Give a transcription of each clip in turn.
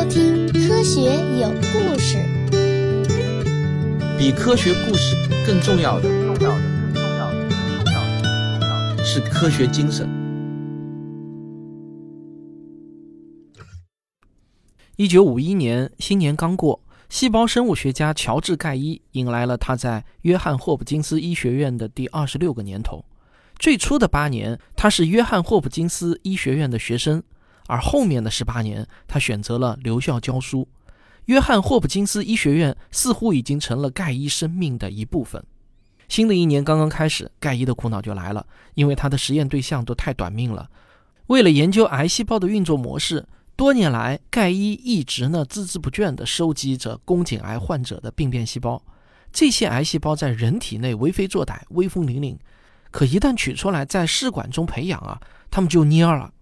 收听科学有故事。比科学故事更重要的，重要的，更重要的，更重要的，重要的是科学精神。一九五一年，新年刚过，细胞生物学家乔治·盖伊迎来了他在约翰霍普金斯医学院的第二十六个年头。最初的八年，他是约翰霍普金斯医学院的学生。而后面的十八年，他选择了留校教书。约翰霍普金斯医学院似乎已经成了盖伊生命的一部分。新的一年刚刚开始，盖伊的苦恼就来了，因为他的实验对象都太短命了。为了研究癌细胞的运作模式，多年来盖伊一直呢孜孜不倦地收集着宫颈癌患者的病变细胞。这些癌细胞在人体内为非作歹、威风凛凛，可一旦取出来在试管中培养啊，他们就蔫了。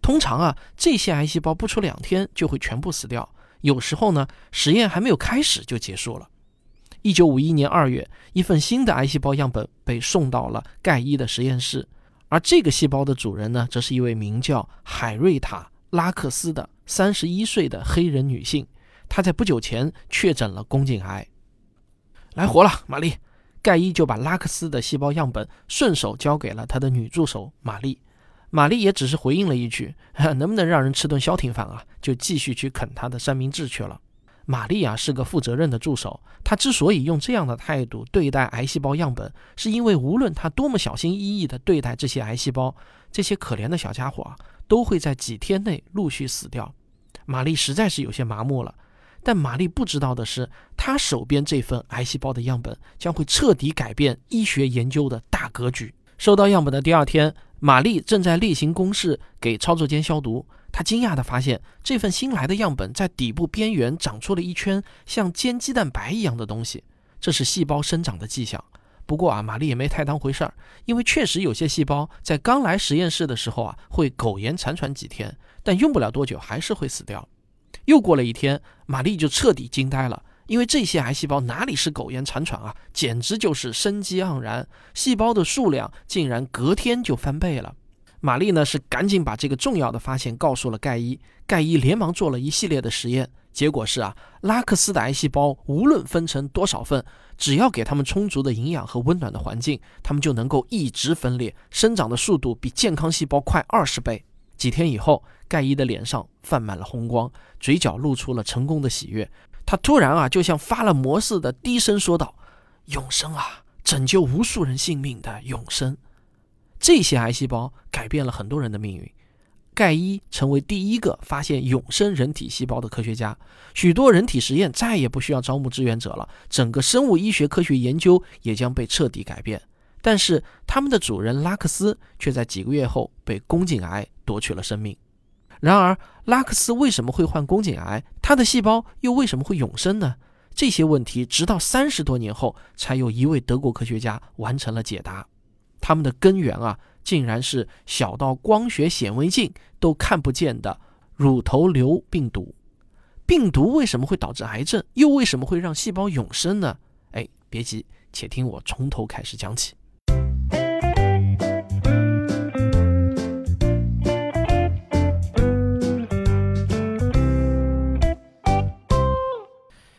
通常啊，这些癌细胞不出两天就会全部死掉。有时候呢，实验还没有开始就结束了。一九五一年二月，一份新的癌细胞样本被送到了盖伊的实验室，而这个细胞的主人呢，则是一位名叫海瑞塔·拉克斯的三十一岁的黑人女性。她在不久前确诊了宫颈癌。来活了，玛丽！盖伊就把拉克斯的细胞样本顺手交给了他的女助手玛丽。玛丽也只是回应了一句：“ 能不能让人吃顿消停饭啊？”就继续去啃他的三明治去了。玛丽啊是个负责任的助手，她之所以用这样的态度对待癌细胞样本，是因为无论她多么小心翼翼地对待这些癌细胞，这些可怜的小家伙啊都会在几天内陆续死掉。玛丽实在是有些麻木了，但玛丽不知道的是，她手边这份癌细胞的样本将会彻底改变医学研究的大格局。收到样本的第二天。玛丽正在例行公事给操作间消毒，她惊讶地发现这份新来的样本在底部边缘长出了一圈像煎鸡蛋白一样的东西，这是细胞生长的迹象。不过啊，玛丽也没太当回事儿，因为确实有些细胞在刚来实验室的时候啊会苟延残喘几天，但用不了多久还是会死掉。又过了一天，玛丽就彻底惊呆了。因为这些癌细胞哪里是苟延残喘啊，简直就是生机盎然，细胞的数量竟然隔天就翻倍了。玛丽呢是赶紧把这个重要的发现告诉了盖伊，盖伊连忙做了一系列的实验，结果是啊，拉克斯的癌细胞无论分成多少份，只要给他们充足的营养和温暖的环境，他们就能够一直分裂，生长的速度比健康细胞快二十倍。几天以后，盖伊的脸上泛满了红光，嘴角露出了成功的喜悦。他突然啊，就像发了魔似的，低声说道：“永生啊，拯救无数人性命的永生。这些癌细胞改变了很多人的命运。盖伊成为第一个发现永生人体细胞的科学家，许多人体实验再也不需要招募志愿者了，整个生物医学科学研究也将被彻底改变。但是，他们的主人拉克斯却在几个月后被宫颈癌夺去了生命。”然而，拉克斯为什么会患宫颈癌？他的细胞又为什么会永生呢？这些问题直到三十多年后，才有一位德国科学家完成了解答。他们的根源啊，竟然是小到光学显微镜都看不见的乳头瘤病毒。病毒为什么会导致癌症？又为什么会让细胞永生呢？哎，别急，且听我从头开始讲起。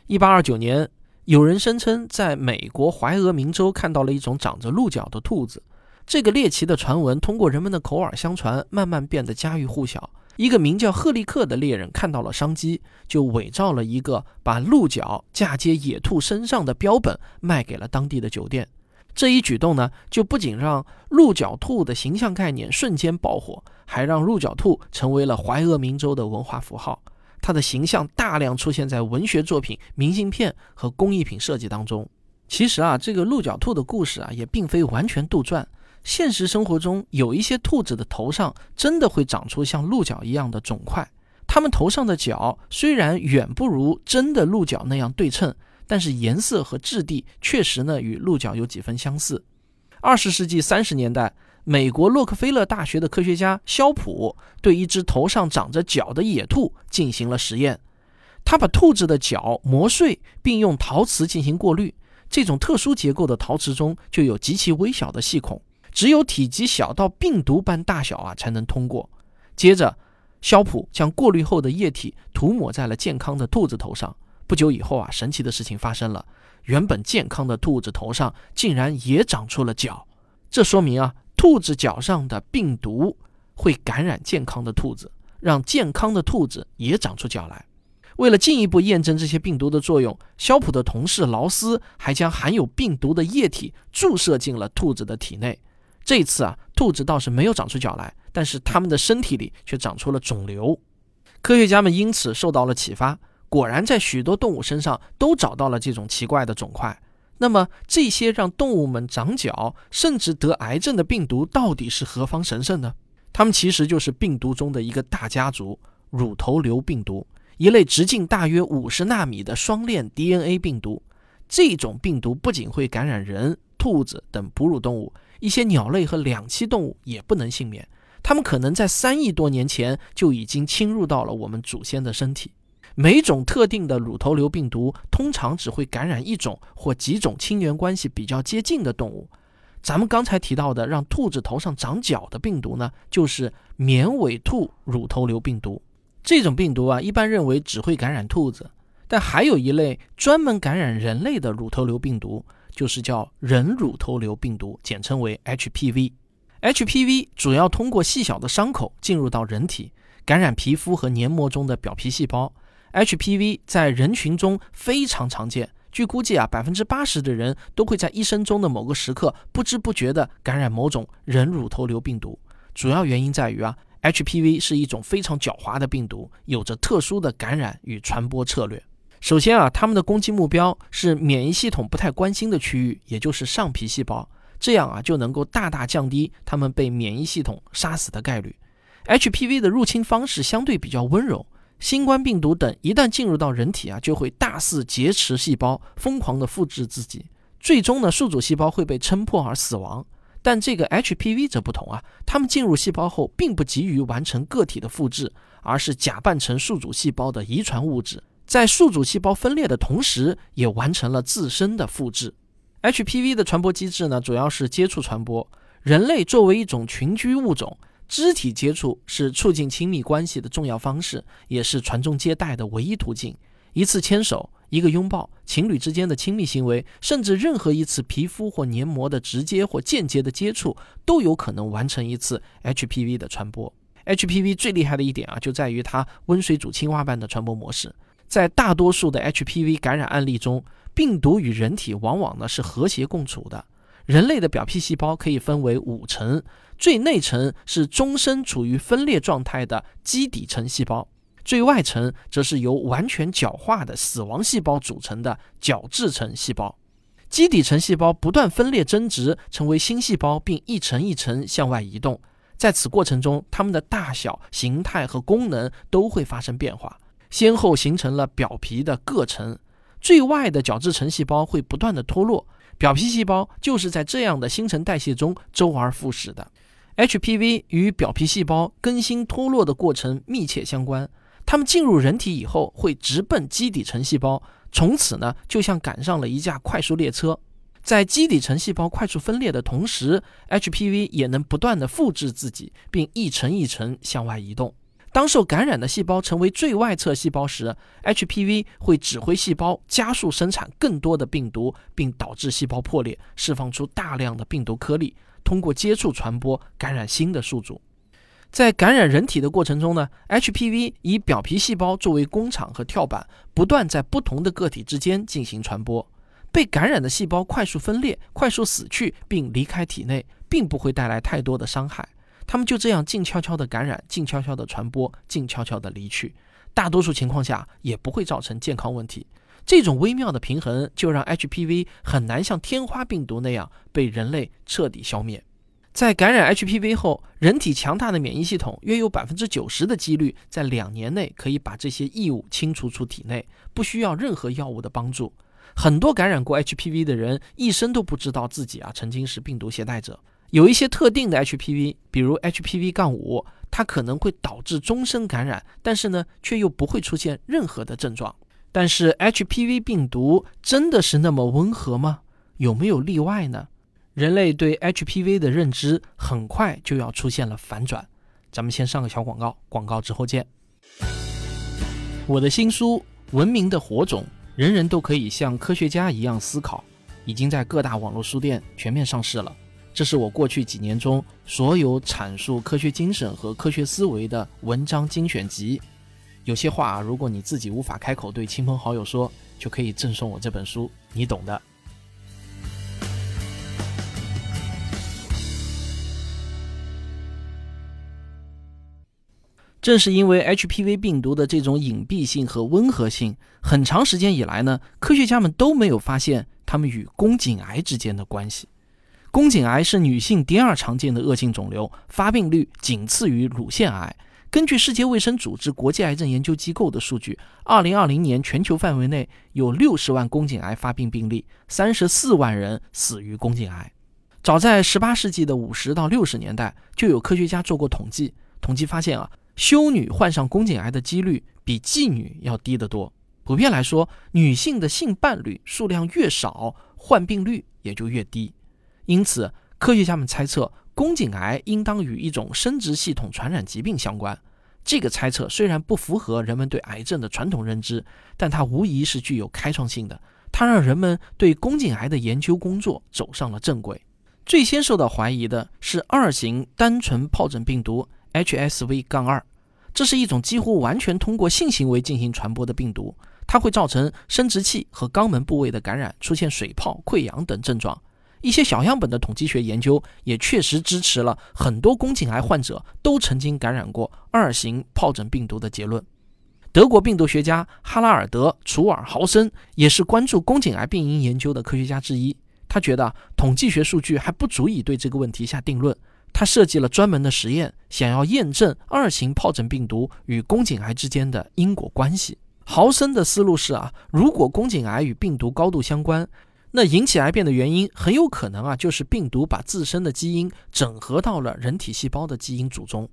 一八二九年，有人声称在美国怀俄明州看到了一种长着鹿角的兔子。这个猎奇的传闻通过人们的口耳相传，慢慢变得家喻户晓。一个名叫赫利克的猎人看到了商机，就伪造了一个把鹿角嫁接野兔身上的标本，卖给了当地的酒店。这一举动呢，就不仅让鹿角兔的形象概念瞬间爆火，还让鹿角兔成为了怀俄明州的文化符号。它的形象大量出现在文学作品、明信片和工艺品设计当中。其实啊，这个鹿角兔的故事啊，也并非完全杜撰。现实生活中，有一些兔子的头上真的会长出像鹿角一样的肿块。它们头上的角虽然远不如真的鹿角那样对称，但是颜色和质地确实呢与鹿角有几分相似。二十世纪三十年代。美国洛克菲勒大学的科学家肖普对一只头上长着角的野兔进行了实验。他把兔子的角磨碎，并用陶瓷进行过滤。这种特殊结构的陶瓷中就有极其微小的细孔，只有体积小到病毒般大小啊才能通过。接着，肖普将过滤后的液体涂抹在了健康的兔子头上。不久以后啊，神奇的事情发生了，原本健康的兔子头上竟然也长出了角。这说明啊，兔子脚上的病毒会感染健康的兔子，让健康的兔子也长出脚来。为了进一步验证这些病毒的作用，肖普的同事劳斯还将含有病毒的液体注射进了兔子的体内。这次啊，兔子倒是没有长出脚来，但是它们的身体里却长出了肿瘤。科学家们因此受到了启发，果然在许多动物身上都找到了这种奇怪的肿块。那么，这些让动物们长脚甚至得癌症的病毒到底是何方神圣呢？它们其实就是病毒中的一个大家族——乳头瘤病毒。一类直径大约五十纳米的双链 DNA 病毒，这种病毒不仅会感染人、兔子等哺乳动物，一些鸟类和两栖动物也不能幸免。它们可能在三亿多年前就已经侵入到了我们祖先的身体。每种特定的乳头瘤病毒通常只会感染一种或几种亲缘关系比较接近的动物。咱们刚才提到的让兔子头上长角的病毒呢，就是绵尾兔乳头瘤病毒。这种病毒啊，一般认为只会感染兔子，但还有一类专门感染人类的乳头瘤病毒，就是叫人乳头瘤病毒，简称为 HPV。HPV 主要通过细小的伤口进入到人体，感染皮肤和黏膜中的表皮细胞。HPV 在人群中非常常见，据估计啊，百分之八十的人都会在一生中的某个时刻不知不觉地感染某种人乳头瘤病毒。主要原因在于啊。HPV 是一种非常狡猾的病毒，有着特殊的感染与传播策略。首先啊，他们的攻击目标是免疫系统不太关心的区域，也就是上皮细胞，这样啊就能够大大降低他们被免疫系统杀死的概率。HPV 的入侵方式相对比较温柔，新冠病毒等一旦进入到人体啊，就会大肆劫持细胞，疯狂地复制自己，最终呢，宿主细胞会被撑破而死亡。但这个 HPV 则不同啊，它们进入细胞后，并不急于完成个体的复制，而是假扮成宿主细胞的遗传物质，在宿主细胞分裂的同时，也完成了自身的复制。HPV 的传播机制呢，主要是接触传播。人类作为一种群居物种，肢体接触是促进亲密关系的重要方式，也是传宗接代的唯一途径。一次牵手。一个拥抱，情侣之间的亲密行为，甚至任何一次皮肤或黏膜的直接或间接的接触，都有可能完成一次 HPV 的传播。HPV 最厉害的一点啊，就在于它温水煮青蛙般的传播模式。在大多数的 HPV 感染案例中，病毒与人体往往呢是和谐共处的。人类的表皮细胞可以分为五层，最内层是终身处于分裂状态的基底层细胞。最外层则是由完全角化的死亡细胞组成的角质层细胞，基底层细胞不断分裂增殖，成为新细胞，并一层一层向外移动。在此过程中，它们的大小、形态和功能都会发生变化，先后形成了表皮的各层。最外的角质层细胞会不断的脱落，表皮细胞就是在这样的新陈代谢中周而复始的。HPV 与表皮细胞更新脱落的过程密切相关。它们进入人体以后，会直奔基底层细胞，从此呢，就像赶上了一架快速列车。在基底层细胞快速分裂的同时，HPV 也能不断的复制自己，并一层一层向外移动。当受感染的细胞成为最外侧细胞时，HPV 会指挥细胞加速生产更多的病毒，并导致细胞破裂，释放出大量的病毒颗粒，通过接触传播，感染新的宿主。在感染人体的过程中呢，HPV 以表皮细胞作为工厂和跳板，不断在不同的个体之间进行传播。被感染的细胞快速分裂、快速死去并离开体内，并不会带来太多的伤害。他们就这样静悄悄地感染、静悄悄地传播、静悄悄地离去，大多数情况下也不会造成健康问题。这种微妙的平衡，就让 HPV 很难像天花病毒那样被人类彻底消灭。在感染 HPV 后，人体强大的免疫系统约有百分之九十的几率在两年内可以把这些异物清除出体内，不需要任何药物的帮助。很多感染过 HPV 的人一生都不知道自己啊曾经是病毒携带者。有一些特定的 HPV，比如 HPV- 杠五，它可能会导致终身感染，但是呢却又不会出现任何的症状。但是 HPV 病毒真的是那么温和吗？有没有例外呢？人类对 HPV 的认知很快就要出现了反转。咱们先上个小广告，广告之后见。我的新书《文明的火种》，人人都可以像科学家一样思考，已经在各大网络书店全面上市了。这是我过去几年中所有阐述科学精神和科学思维的文章精选集。有些话，如果你自己无法开口对亲朋好友说，就可以赠送我这本书，你懂的。正是因为 HPV 病毒的这种隐蔽性和温和性，很长时间以来呢，科学家们都没有发现它们与宫颈癌之间的关系。宫颈癌是女性第二常见的恶性肿瘤，发病率仅次于乳腺癌。根据世界卫生组织国际癌症研究机构的数据，2020年全球范围内有60万宫颈癌发病病例，34万人死于宫颈癌。早在18世纪的50到60年代，就有科学家做过统计，统计发现啊。修女患上宫颈癌的几率比妓女要低得多。普遍来说，女性的性伴侣数量越少，患病率也就越低。因此，科学家们猜测宫颈癌应当与一种生殖系统传染疾病相关。这个猜测虽然不符合人们对癌症的传统认知，但它无疑是具有开创性的。它让人们对宫颈癌的研究工作走上了正轨。最先受到怀疑的是二型单纯疱疹病毒 HSV-2。这是一种几乎完全通过性行为进行传播的病毒，它会造成生殖器和肛门部位的感染，出现水泡、溃疡等症状。一些小样本的统计学研究也确实支持了很多宫颈癌患者都曾经感染过二型疱疹病毒的结论。德国病毒学家哈拉尔德·楚尔豪森也是关注宫颈癌病因研究的科学家之一。他觉得统计学数据还不足以对这个问题下定论。他设计了专门的实验，想要验证二型疱疹病毒与宫颈癌之间的因果关系。豪森的思路是啊，如果宫颈癌与病毒高度相关，那引起癌变的原因很有可能啊，就是病毒把自身的基因整合到了人体细胞的基因组中，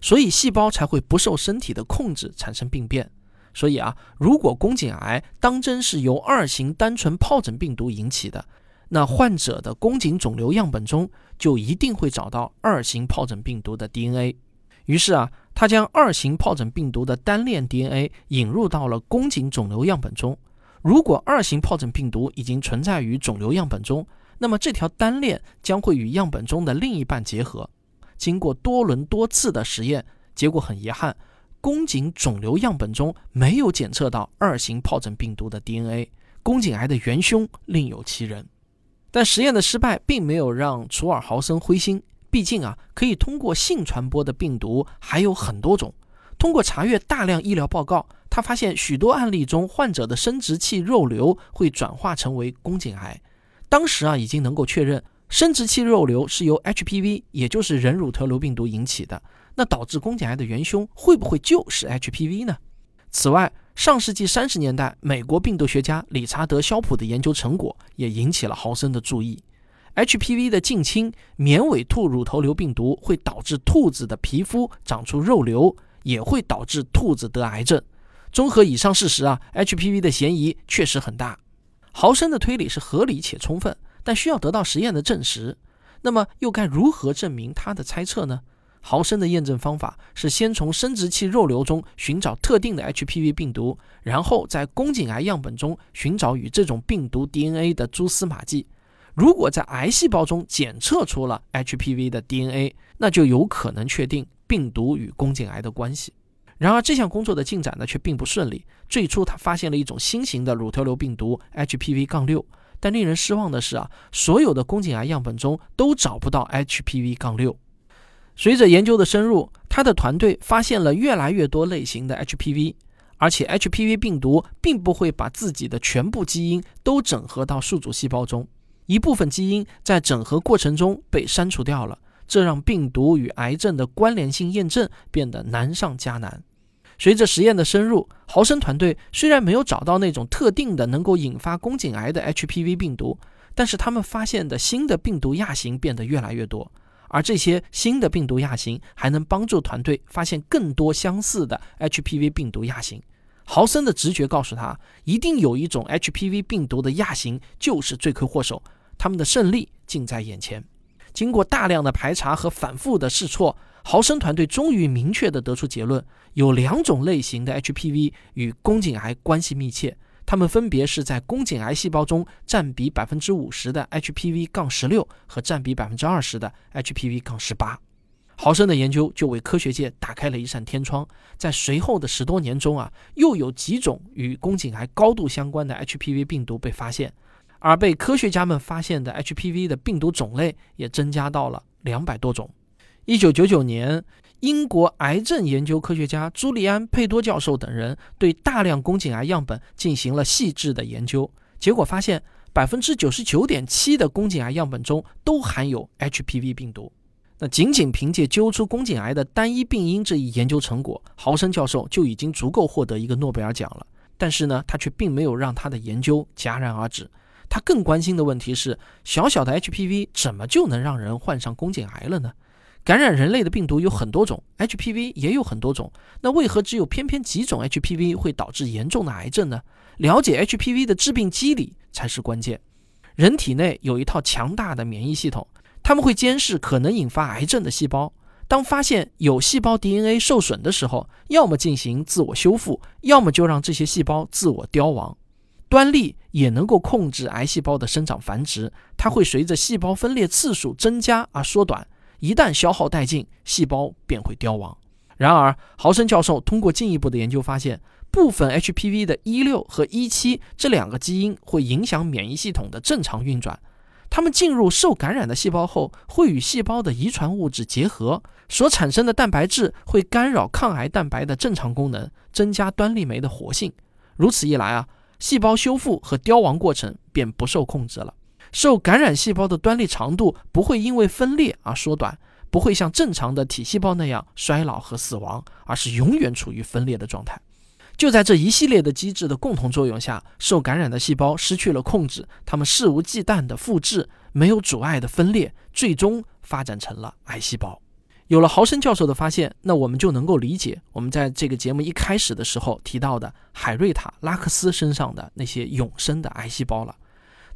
所以细胞才会不受身体的控制产生病变。所以啊，如果宫颈癌当真是由二型单纯疱疹病毒引起的，那患者的宫颈肿瘤样本中就一定会找到二型疱疹病毒的 DNA。于是啊，他将二型疱疹病毒的单链 DNA 引入到了宫颈肿瘤样本中。如果二型疱疹病毒已经存在于肿瘤样本中，那么这条单链将会与样本中的另一半结合。经过多轮多次的实验，结果很遗憾，宫颈肿瘤样本中没有检测到二型疱疹病毒的 DNA。宫颈癌的元凶另有其人。但实验的失败并没有让楚尔豪森灰心，毕竟啊，可以通过性传播的病毒还有很多种。通过查阅大量医疗报告，他发现许多案例中患者的生殖器肉瘤会转化成为宫颈癌。当时啊，已经能够确认生殖器肉瘤是由 HPV，也就是人乳头瘤病毒引起的。那导致宫颈癌的元凶会不会就是 HPV 呢？此外，上世纪三十年代，美国病毒学家理查德·肖普的研究成果也引起了豪森的注意。HPV 的近亲绵尾兔乳头瘤病毒会导致兔子的皮肤长出肉瘤，也会导致兔子得癌症。综合以上事实啊，HPV 的嫌疑确实很大。豪森的推理是合理且充分，但需要得到实验的证实。那么，又该如何证明他的猜测呢？豪森的验证方法是先从生殖器肉瘤中寻找特定的 HPV 病毒，然后在宫颈癌样本中寻找与这种病毒 DNA 的蛛丝马迹。如果在癌细胞中检测出了 HPV 的 DNA，那就有可能确定病毒与宫颈癌的关系。然而，这项工作的进展呢却并不顺利。最初，他发现了一种新型的乳头瘤病毒 HPV 杠6但令人失望的是啊，所有的宫颈癌样本中都找不到 HPV 杠6。随着研究的深入，他的团队发现了越来越多类型的 HPV，而且 HPV 病毒并不会把自己的全部基因都整合到宿主细胞中，一部分基因在整合过程中被删除掉了，这让病毒与癌症的关联性验证变得难上加难。随着实验的深入，豪森团队虽然没有找到那种特定的能够引发宫颈癌的 HPV 病毒，但是他们发现的新的病毒亚型变得越来越多。而这些新的病毒亚型还能帮助团队发现更多相似的 HPV 病毒亚型。豪森的直觉告诉他，一定有一种 HPV 病毒的亚型就是罪魁祸首，他们的胜利近在眼前。经过大量的排查和反复的试错，豪生团队终于明确地得出结论：有两种类型的 HPV 与宫颈癌关系密切，它们分别是在宫颈癌细胞中占比百分之五十的 HPV 杠十六和占比百分之二十的 HPV 杠十八。豪生的研究就为科学界打开了一扇天窗，在随后的十多年中啊，又有几种与宫颈癌高度相关的 HPV 病毒被发现，而被科学家们发现的 HPV 的病毒种类也增加到了两百多种。一九九九年，英国癌症研究科学家朱利安·佩多教授等人对大量宫颈癌样本进行了细致的研究，结果发现百分之九十九点七的宫颈癌样本中都含有 HPV 病毒。那仅仅凭借揪出宫颈癌的单一病因这一研究成果，豪生教授就已经足够获得一个诺贝尔奖了。但是呢，他却并没有让他的研究戛然而止。他更关心的问题是：小小的 HPV 怎么就能让人患上宫颈癌了呢？感染人类的病毒有很多种，HPV 也有很多种，那为何只有偏偏几种 HPV 会导致严重的癌症呢？了解 HPV 的致病机理才是关键。人体内有一套强大的免疫系统。他们会监视可能引发癌症的细胞，当发现有细胞 DNA 受损的时候，要么进行自我修复，要么就让这些细胞自我凋亡。端粒也能够控制癌细胞的生长繁殖，它会随着细胞分裂次数增加而缩短，一旦消耗殆尽，细胞便会凋亡。然而，豪生教授通过进一步的研究发现，部分 HPV 的一六和一七这两个基因会影响免疫系统的正常运转。它们进入受感染的细胞后，会与细胞的遗传物质结合，所产生的蛋白质会干扰抗癌蛋白的正常功能，增加端粒酶的活性。如此一来啊，细胞修复和凋亡过程便不受控制了。受感染细胞的端粒长度不会因为分裂而缩短，不会像正常的体细胞那样衰老和死亡，而是永远处于分裂的状态。就在这一系列的机制的共同作用下，受感染的细胞失去了控制，它们肆无忌惮的复制，没有阻碍的分裂，最终发展成了癌细胞。有了豪生教授的发现，那我们就能够理解我们在这个节目一开始的时候提到的海瑞塔·拉克斯身上的那些永生的癌细胞了。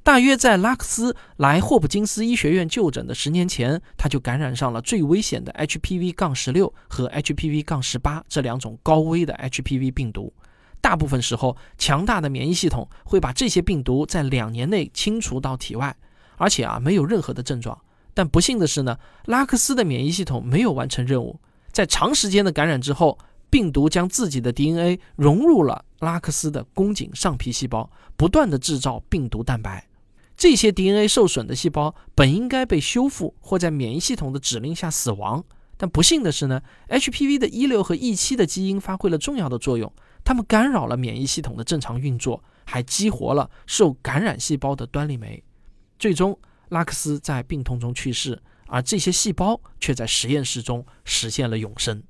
大约在拉克斯来霍普金斯医学院就诊的十年前，他就感染上了最危险的 HPV- 杠十六和 HPV- 杠十八这两种高危的 HPV 病毒。大部分时候，强大的免疫系统会把这些病毒在两年内清除到体外，而且啊没有任何的症状。但不幸的是呢，拉克斯的免疫系统没有完成任务，在长时间的感染之后，病毒将自己的 DNA 融入了拉克斯的宫颈上皮细胞，不断的制造病毒蛋白。这些 DNA 受损的细胞本应该被修复或在免疫系统的指令下死亡，但不幸的是呢，HPV 的一六和 E 七的基因发挥了重要的作用，它们干扰了免疫系统的正常运作，还激活了受感染细胞的端粒酶。最终，拉克斯在病痛中去世，而这些细胞却在实验室中实现了永生。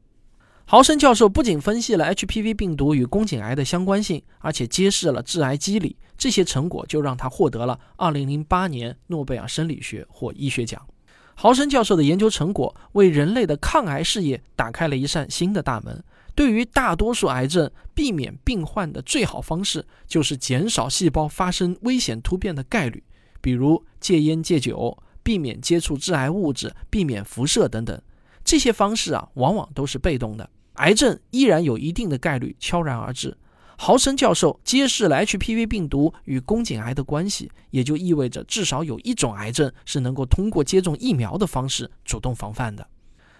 豪生教授不仅分析了 HPV 病毒与宫颈癌的相关性，而且揭示了致癌机理。这些成果就让他获得了2008年诺贝尔生理学或医学奖。豪生教授的研究成果为人类的抗癌事业打开了一扇新的大门。对于大多数癌症，避免病患的最好方式就是减少细胞发生危险突变的概率，比如戒烟戒酒、避免接触致癌物质、避免辐射等等。这些方式啊，往往都是被动的，癌症依然有一定的概率悄然而至。豪生教授揭示了 HPV 病毒与宫颈癌的关系，也就意味着至少有一种癌症是能够通过接种疫苗的方式主动防范的。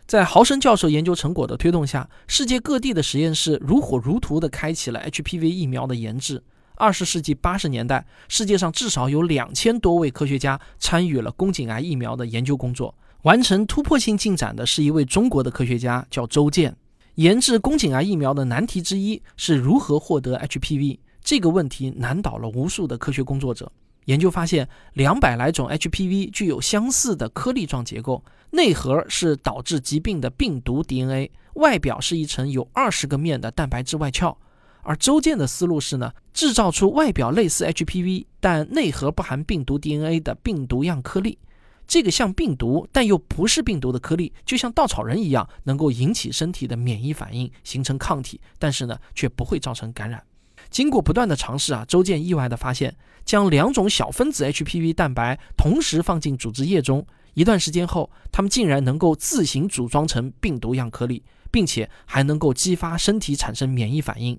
在豪生教授研究成果的推动下，世界各地的实验室如火如荼地开启了 HPV 疫苗的研制。二十世纪八十年代，世界上至少有两千多位科学家参与了宫颈癌疫苗的研究工作。完成突破性进展的是一位中国的科学家，叫周建。研制宫颈癌疫苗的难题之一是如何获得 HPV。这个问题难倒了无数的科学工作者。研究发现，两百来种 HPV 具有相似的颗粒状结构，内核是导致疾病的病毒 DNA，外表是一层有二十个面的蛋白质外壳。而周建的思路是呢，制造出外表类似 HPV，但内核不含病毒 DNA 的病毒样颗粒。这个像病毒但又不是病毒的颗粒，就像稻草人一样，能够引起身体的免疫反应，形成抗体，但是呢，却不会造成感染。经过不断的尝试啊，周建意外的发现，将两种小分子 HPV 蛋白同时放进组织液中，一段时间后，它们竟然能够自行组装成病毒样颗粒，并且还能够激发身体产生免疫反应。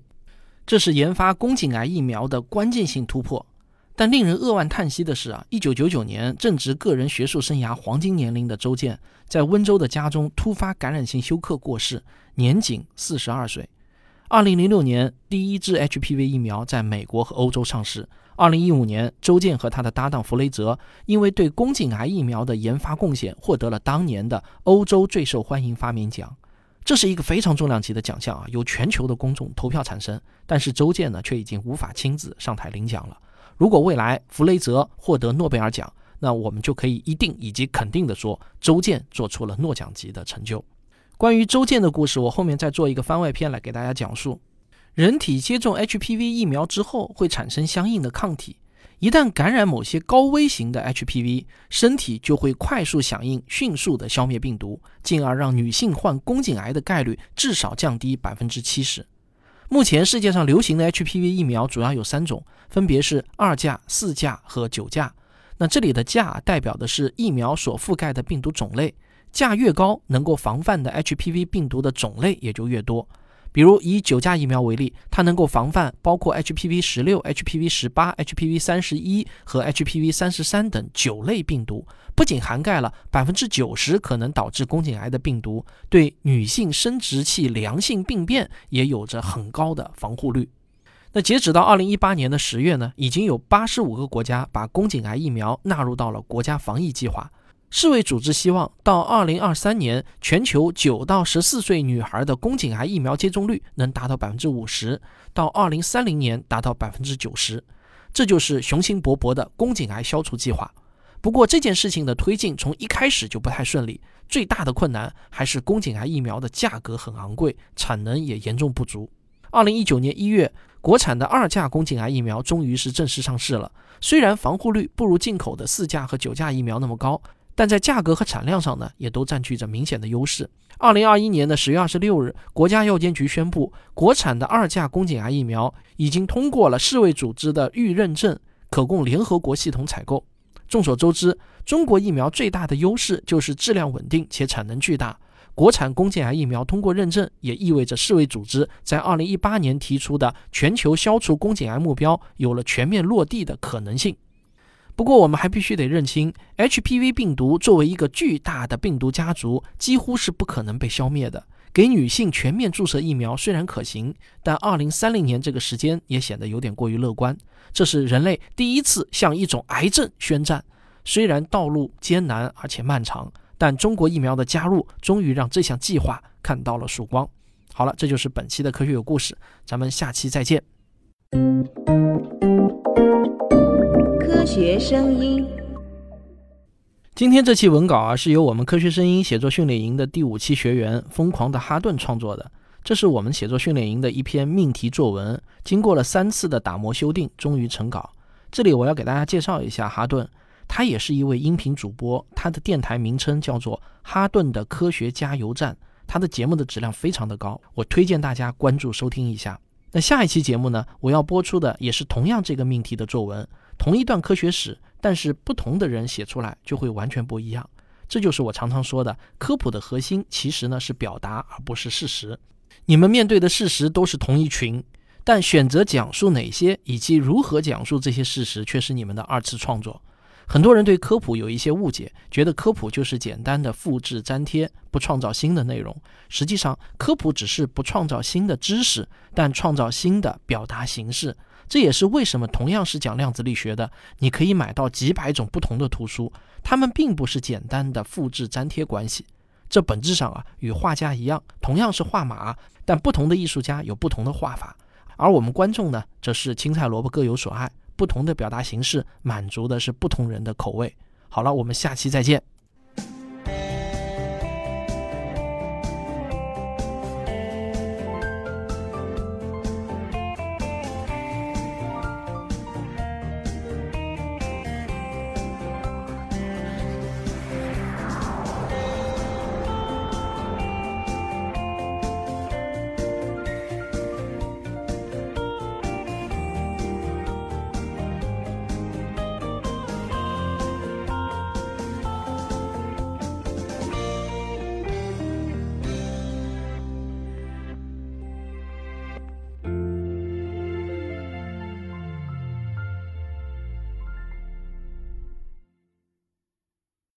这是研发宫颈癌疫苗的关键性突破。但令人扼腕叹息的是啊，一九九九年正值个人学术生涯黄金年龄的周健，在温州的家中突发感染性休克过世，年仅四十二岁。二零零六年，第一支 HPV 疫苗在美国和欧洲上市。二零一五年，周健和他的搭档弗雷泽因为对宫颈癌疫苗的研发贡献，获得了当年的欧洲最受欢迎发明奖。这是一个非常重量级的奖项啊，由全球的公众投票产生。但是周健呢，却已经无法亲自上台领奖了。如果未来弗雷泽获得诺贝尔奖，那我们就可以一定以及肯定地说，周健做出了诺奖级的成就。关于周健的故事，我后面再做一个番外篇来给大家讲述。人体接种 HPV 疫苗之后会产生相应的抗体，一旦感染某些高危型的 HPV，身体就会快速响应，迅速的消灭病毒，进而让女性患宫颈癌的概率至少降低百分之七十。目前世界上流行的 HPV 疫苗主要有三种，分别是二价、四价和九价。那这里的价代表的是疫苗所覆盖的病毒种类，价越高，能够防范的 HPV 病毒的种类也就越多。比如以九价疫苗为例，它能够防范包括 HPV 十六、HPV 十八、HPV 三十一和 HPV 三十三等九类病毒，不仅涵盖了百分之九十可能导致宫颈癌的病毒，对女性生殖器良性病变也有着很高的防护率。那截止到二零一八年的十月呢，已经有八十五个国家把宫颈癌疫苗纳入到了国家防疫计划。世卫组织希望到二零二三年，全球九到十四岁女孩的宫颈癌疫苗接种率能达到百分之五十，到二零三零年达到百分之九十，这就是雄心勃勃的宫颈癌消除计划。不过这件事情的推进从一开始就不太顺利，最大的困难还是宫颈癌疫苗的价格很昂贵，产能也严重不足。二零一九年一月，国产的二价宫颈癌疫苗终于是正式上市了，虽然防护率不如进口的四价和九价疫苗那么高。但在价格和产量上呢，也都占据着明显的优势。二零二一年的十月二十六日，国家药监局宣布，国产的二价宫颈癌疫苗已经通过了世卫组织的预认证，可供联合国系统采购。众所周知，中国疫苗最大的优势就是质量稳定且产能巨大。国产宫颈癌疫苗通过认证，也意味着世卫组织在二零一八年提出的全球消除宫颈癌目标有了全面落地的可能性。不过，我们还必须得认清，HPV 病毒作为一个巨大的病毒家族，几乎是不可能被消灭的。给女性全面注射疫苗虽然可行，但2030年这个时间也显得有点过于乐观。这是人类第一次向一种癌症宣战，虽然道路艰难而且漫长，但中国疫苗的加入终于让这项计划看到了曙光。好了，这就是本期的科学有故事，咱们下期再见。学声音。今天这期文稿啊，是由我们科学声音写作训练营的第五期学员疯狂的哈顿创作的。这是我们写作训练营的一篇命题作文，经过了三次的打磨修订，终于成稿。这里我要给大家介绍一下哈顿，他也是一位音频主播，他的电台名称叫做哈顿的科学加油站，他的节目的质量非常的高，我推荐大家关注收听一下。那下一期节目呢，我要播出的也是同样这个命题的作文。同一段科学史，但是不同的人写出来就会完全不一样。这就是我常常说的，科普的核心其实呢是表达，而不是事实。你们面对的事实都是同一群，但选择讲述哪些以及如何讲述这些事实，却是你们的二次创作。很多人对科普有一些误解，觉得科普就是简单的复制粘贴，不创造新的内容。实际上，科普只是不创造新的知识，但创造新的表达形式。这也是为什么同样是讲量子力学的，你可以买到几百种不同的图书，它们并不是简单的复制粘贴关系。这本质上啊，与画家一样，同样是画马，但不同的艺术家有不同的画法，而我们观众呢，则是青菜萝卜各有所爱，不同的表达形式满足的是不同人的口味。好了，我们下期再见。